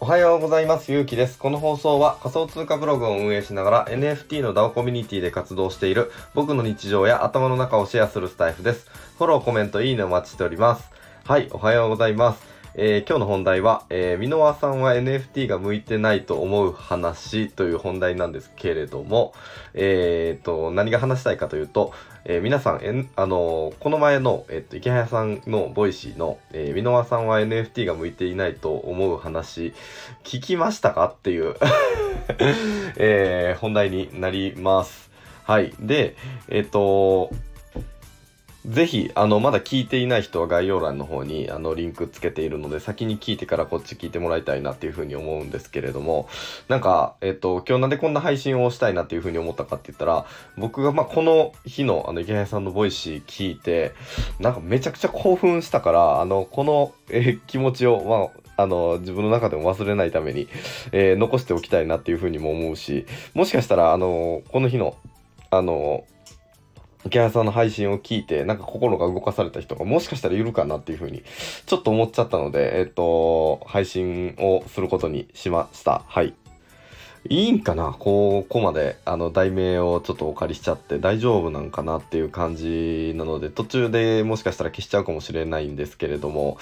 おはようございます。ゆうきです。この放送は仮想通貨ブログを運営しながら NFT の DAO コミュニティで活動している僕の日常や頭の中をシェアするスタエフです。フォロー、コメント、いいねお待ちしております。はい、おはようございます。えー今日の本題は、えー、箕輪さんは NFT が向いてないと思う話という本題なんですけれども、えー、と、何が話したいかというと、えー皆さん、えんあのーこの前の、えっと、イケハヤさんの Voicy の、えー、箕輪さんは NFT が向いていないと思う話、聞きましたかっていう、えー本題になります。はい。で、えっ、と、ぜひ、あの、まだ聞いていない人は概要欄の方に、あの、リンクつけているので、先に聞いてからこっち聞いてもらいたいなっていうふうに思うんですけれども、なんか、えっと、今日なんでこんな配信をしたいなっていうふうに思ったかって言ったら、僕が、ま、この日の、あの、イケハヤさんの Voicy 聞いて、なんかめちゃくちゃ興奮したから、あの、この、え気持ちを、まあ、あの、自分の中でも忘れないために、えー残しておきたいなっていうふうにも思うし、もしかしたら、あの、この日の、あの、池原さんの配信を聞いて、なんか心が動かされた人がもしかしたらいるかなっていうふうに、ちょっと思っちゃったので、えっと、配信をすることにしました。はい。いいんかな？ここまで、あの、題名をちょっとお借りしちゃって大丈夫なんかなっていう感じなので、途中でもしかしたら消しちゃうかもしれないんですけれども、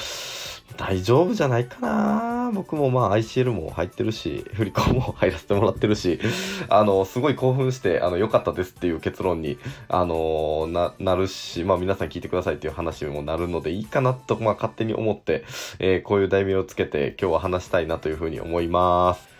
大丈夫じゃないかな？僕もまあ ICL も入ってるし、振り子も入らせてもらってるし、あの、すごい興奮して、あの、良かったですっていう結論に、あのな、なるし、まあ皆さん聞いてくださいっていう話もなるのでいいかなと、まあ勝手に思って、えーこういう題名をつけて今日は話したいなというふうに思います。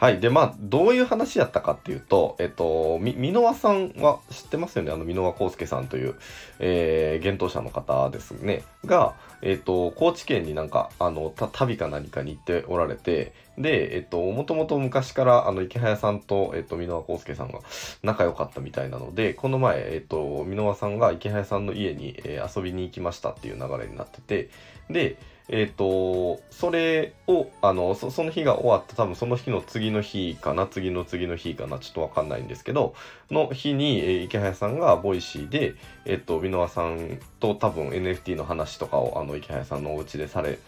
はい。で、まあ、どういう話やったかっていうと、えっと、み、箕輪さんは知ってますよね？あの、箕輪康介さんという、えー、幻冬者の方ですね。が、えっと、高知県になんか、あの、た、旅か何かに行っておられて、で、えっと、もともと昔から、あの、池早さんと、えっと、箕輪康介さんが仲良かったみたいなので、この前、えっと、箕輪さんが池早さんの家に、えー遊びに行きましたっていう流れになってて、で、えっ、と、それを、あのそ、その日が終わった、多分その日の次の日かな、次の次の日かな、ちょっとわかんないんですけど、の日に、えーイケハヤさんが Voicy で、えっ、と、箕輪さんと多分 NFT の話とかを、あの、イケハヤさんのお家でされ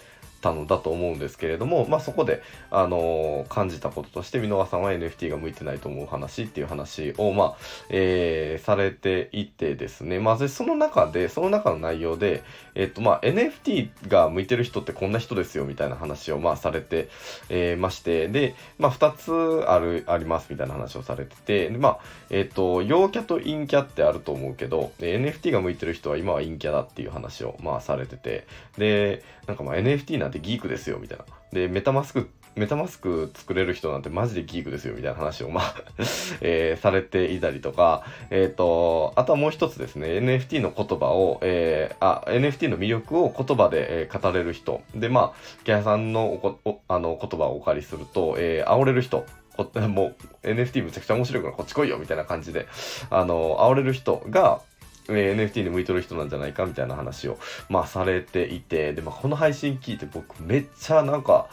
たのだと思うんですけれども、まあ、そこで、あの感じたこととして、箕輪さんは NFT が向いてないと思う話っていう話を、まあ、えーされていてですね、まあ、その中で、その中の内容で、えっと、まあ、NFT が向いてる人ってこんな人ですよ、みたいな話を、まあ、されて、えーまして、で、まあ、二つある、あります、みたいな話をされてて、で、まあ、えっと、陽キャと陰キャってあると思うけど、NFT が向いてる人は今は陰キャだっていう話を、まあ、されてて、で、なんかまあ NFT なんてギークですよ、みたいな。で、メタマスク、メタマスク作れる人なんてマジでギークですよ、みたいな話を、まあ、えーされていたりとか、えっ、と、あとはもう一つですね、NFT の言葉を、えーあ、NFT の魅力を言葉で、えー語れる人。で、まあ、木原さんのおこおあの言葉をお借りすると、えー煽れる人。もう NFT むちゃくちゃ面白いからこっち来いよみたいな感じで、あの、煽れる人が、え NFT に向いてる人なんじゃないかみたいな話を、まあ、されていて、で、まあ、この配信聞いて僕めっちゃなんか、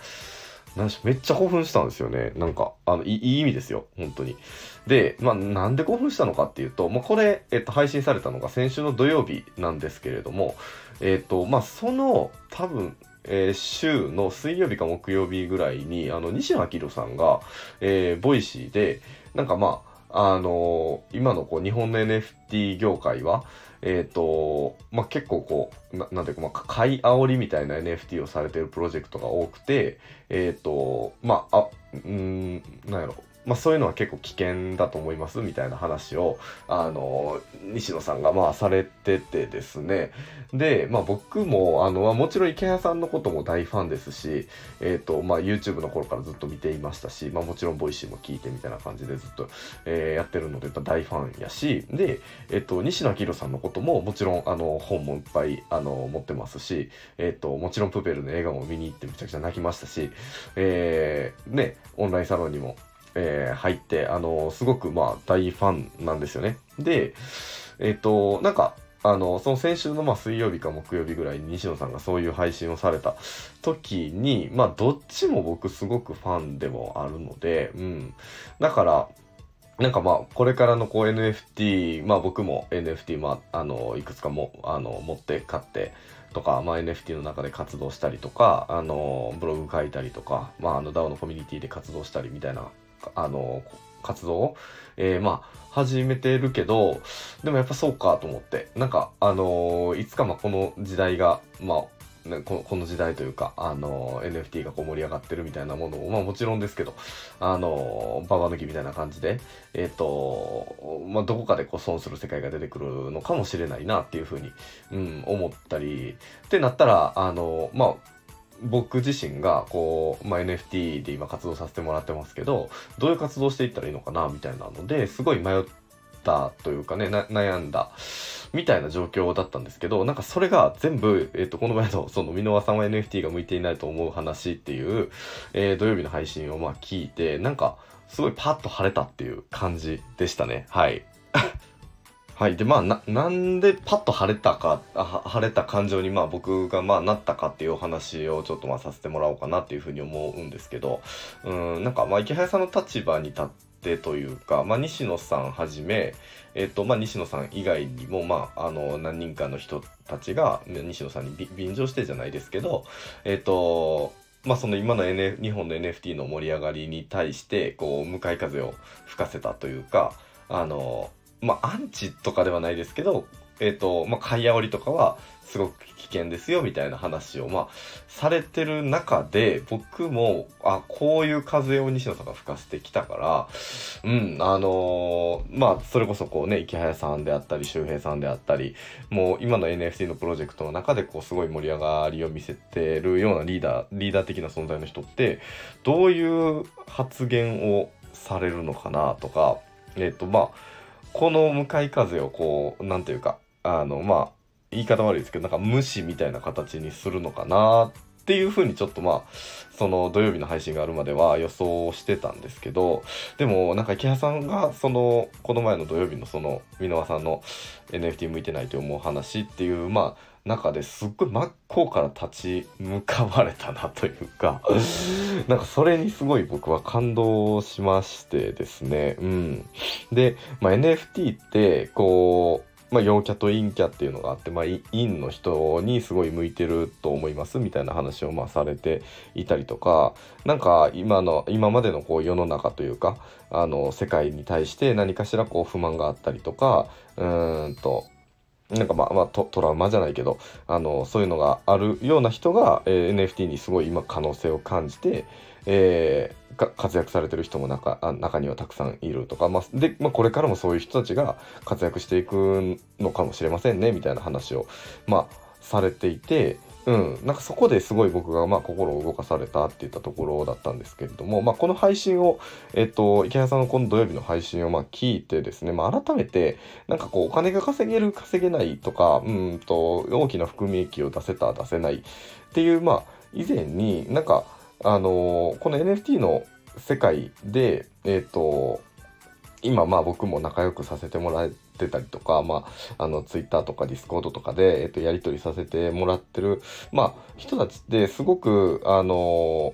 なんしめっちゃ興奮したんですよね。なんか、あの、いいい意味ですよ。本当に。で、まあ、なんで興奮したのかっていうと、まあ、これ、えっと、配信されたのが先週の土曜日なんですけれども、えっと、まあ、その、多分、えー週の水曜日か木曜日ぐらいに、あの、西野明宏さんが、えーボイシーで、なんかまあ、あの今のこう、日本の NFT 業界は、えー、と、まあ、結構こう、ななんていうか、まあ、買い煽りみたいな NFT をされてるプロジェクトが多くて、えっ、と、まあ、あ、うん、なんやろ。まあ、そういうのは結構危険だと思いますみたいな話を、あの、西野さんがまあされててですね。で、まあ僕も、あの、まあもちろんイケハヤさんのことも大ファンですし、えっ、と、まあ YouTube の頃からずっと見ていましたし、まあもちろん Voicy も聞いてみたいな感じでずっと、えーやってるので、やっぱ大ファンやし、で、えっ、と、西野亮廣さんのことももちろん、あの、本もいっぱい、あの、持ってますし、えっ、と、もちろんプペルの映画も見に行ってめちゃくちゃ泣きましたし、えーね、オンラインサロンにも、えー入って、あの、すごく、まあ、大ファンなんですよね。で、えっ、と、なんか、あの、その先週のまあ水曜日か木曜日ぐらいに西野さんがそういう配信をされた時に、まあどっちも僕すごくファンでもあるので、うん。だから、なんかまあこれからのこう NFT まあ僕も NFT まああのいくつかもあの持って買ってとか、まあ、NFT の中で活動したりとかあのブログ書いたりとか、まあ、あの DAO のコミュニティで活動したりみたいなあの活動？を、えー、まあ始めてるけどでもやっぱそうかと思って。なんかあのいつかまあこの時代がまあこの時代というか、あの、NFT がこう盛り上がってるみたいなものを、まあもちろんですけど、あの、ババ抜きみたいな感じで、えっ、と、まあどこかでこう損する世界が出てくるのかもしれないなっていうふうに、うん、思ったり、ってなったら、あの、まあ、僕自身がこう、まあ、NFT で今活動させてもらってますけどどういう活動していったらいいのかなみたいなのですごい迷ったというかね悩んだみたいな状況だったんですけどなんかそれが全部、えー、とこの前のその箕輪さんは NFT が向いていないと思う話っていう、えー、土曜日の配信をまあ聞いてなんかすごいパッと晴れたっていう感じでしたね。はい。はい。で、まあ、な、なんでパッと晴れたか、晴れた感情に、まあ僕がまあなったかっていうお話をちょっとまあさせてもらおうかなっていうふうに思うんですけど、うん、なんかまあ池早さんの立場に立ってというか、まあ西野さんはじめ、えっ、と、まあ西野さん以外にも、まあ、あの、何人かの人たちが、西野さんに便乗してじゃないですけど、えっ、と、まあその今の、N、日本の NFT の盛り上がりに対して、こう、向かい風を吹かせたというか、あの、まあ、アンチとかではないですけど、えっ、ー、と、まあ、買い煽りとかはすごく危険ですよみたいな話を、まあ、されてる中で、僕も、あ、こういう風を西野さんが吹かせてきたから、うん、あのー、まあ、それこそこうね、池早さんであったり、周平さんであったり、もう今の NFT のプロジェクトの中で、こう、すごい盛り上がりを見せてるようなリーダー、リーダー的な存在の人って、どういう発言をされるのかなとか、えっ、ー、と、まあ、この向かい風をこう何ていうかあのまあ言い方悪いですけどなんか無視みたいな形にするのかなっていうふうにちょっとまあその土曜日の配信があるまでは予想してたんですけどでもなんか池谷さんがそのこの前の土曜日のその箕輪さんの NFT 向いてないと思う話っていうまあ中ですっごい真っ向から立ち向かわれたなというかなんかそれにすごい僕は感動しましてですね。うん。で、まあ、NFT ってこうまあ、陽キャと陰キャっていうのがあって、まあ、陰の人にすごい向いてると思いますみたいな話をまあされていたりとかなんか今の今までのこう世の中というかあの世界に対して何かしらこう不満があったりとかうーんとなんかまあ、まあト、ラウマじゃないけど、あの、そういうのがあるような人が、えー、NFT にすごい今可能性を感じて、えー、活躍されてる人も中中にはたくさんいるとか、まあ、で、まあ、これからもそういう人たちが活躍していくのかもしれませんね、みたいな話を、まあ、されていて、うん、なんかそこですごい僕がまあ心を動かされたっていったところだったんですけれども、まあ、この配信を、えっと、池谷さんのこの土曜日の配信をまあ聞いてですね、まあ、改めて、なんかこう、お金が稼げる、稼げないとか、うんと、大きな含み益を出せた、出せないっていう、まあ、以前になんか、あのー、この NFT の世界で、えっ、と、今まあ僕も仲良くさせてもらっててたりとか、まあ、あの、ツイッターとかディスコードとかで、えっと、やり取りさせてもらってる、まあ、人たちってすごく、あの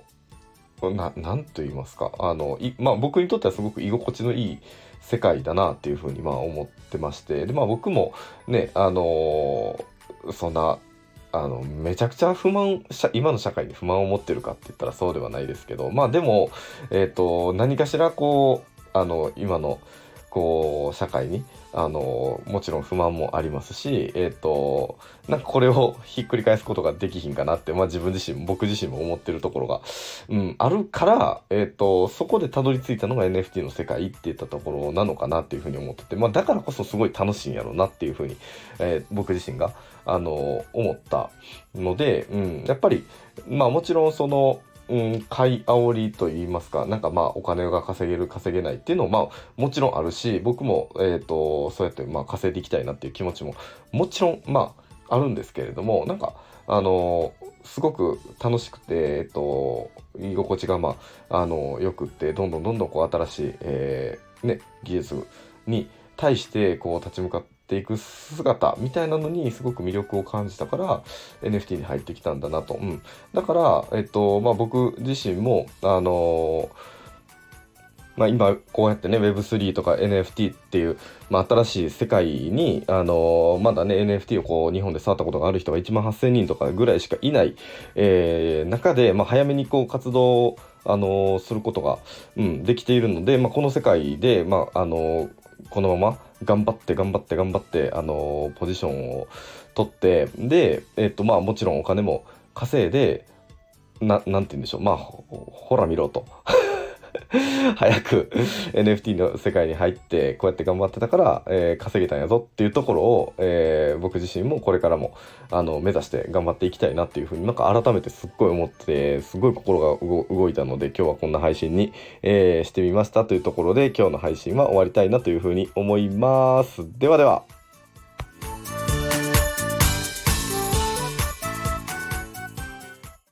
な、なんと言いますか、あの、いまあ僕にとってはすごく居心地のいい世界だなっていうふうにまあ思ってまして、で、まあ僕もね、あのそんな、あの、めちゃくちゃ不満、今の社会に不満を持ってるかって言ったらそうではないですけど、まあでも、えっ、ー、と、何かしらこう、あの今のこう社会にあのもちろん不満もありますし、えっ、ー、となんかこれをひっくり返すことができひんかなって、まあ、自分自身僕自身も思ってるところが、うん、あるから、えっ、ー、とそこでたどり着いたのが NFT の世界っていったところなのかなっていうふうに思ってて、まあ、だからこそすごい楽しいんやろうなっていうふうに、えー、僕自身があの思ったので、うん、やっぱりまあもちろんそのうん、買い煽りと言いますか、なんかまあお金が稼げる稼げないっていうのもまあもちろんあるし、僕もえっ、ー、と、そうやってまあ稼いでいきたいなっていう気持ちももちろんまああるんですけれども、なんかあの、すごく楽しくて、えっ、ー、と、居心地がまあ、あの良くって、どんどんどんどんこう新しい、えー、ね、技術に対してこう立ち向かっててていく姿みたいなのにすごく魅力を感じたから NFT に入ってきたんだなと。うん、だから、えっとまあ、僕自身も、あのまあ、今こうやってね Web3 とか NFT っていう、まあ、新しい世界に、あのー、まだね NFT をこう日本で触ったことがある人が1万8000人とかぐらいしかいない、えー、中で、まあ、早めにこう活動を、あのー、することが、うん、できているので、まあ、この世界で、まああのこのまま頑張って頑張って頑張って、あのポジションを取ってで、えっとまあ、もちろんお金も稼いでななんて言うんでしょう。まあほら見ろと。早く NFT の世界に入ってこうやって頑張ってたから、えー、稼げたんやぞっていうところを、えー、僕自身もこれからもあの目指して頑張っていきたいなっていうふうになんか改めてすっごい思ってすごい心が動いたので今日はこんな配信に、えー、してみましたというところで今日の配信は終わりたいなというふうに思います。ではでは。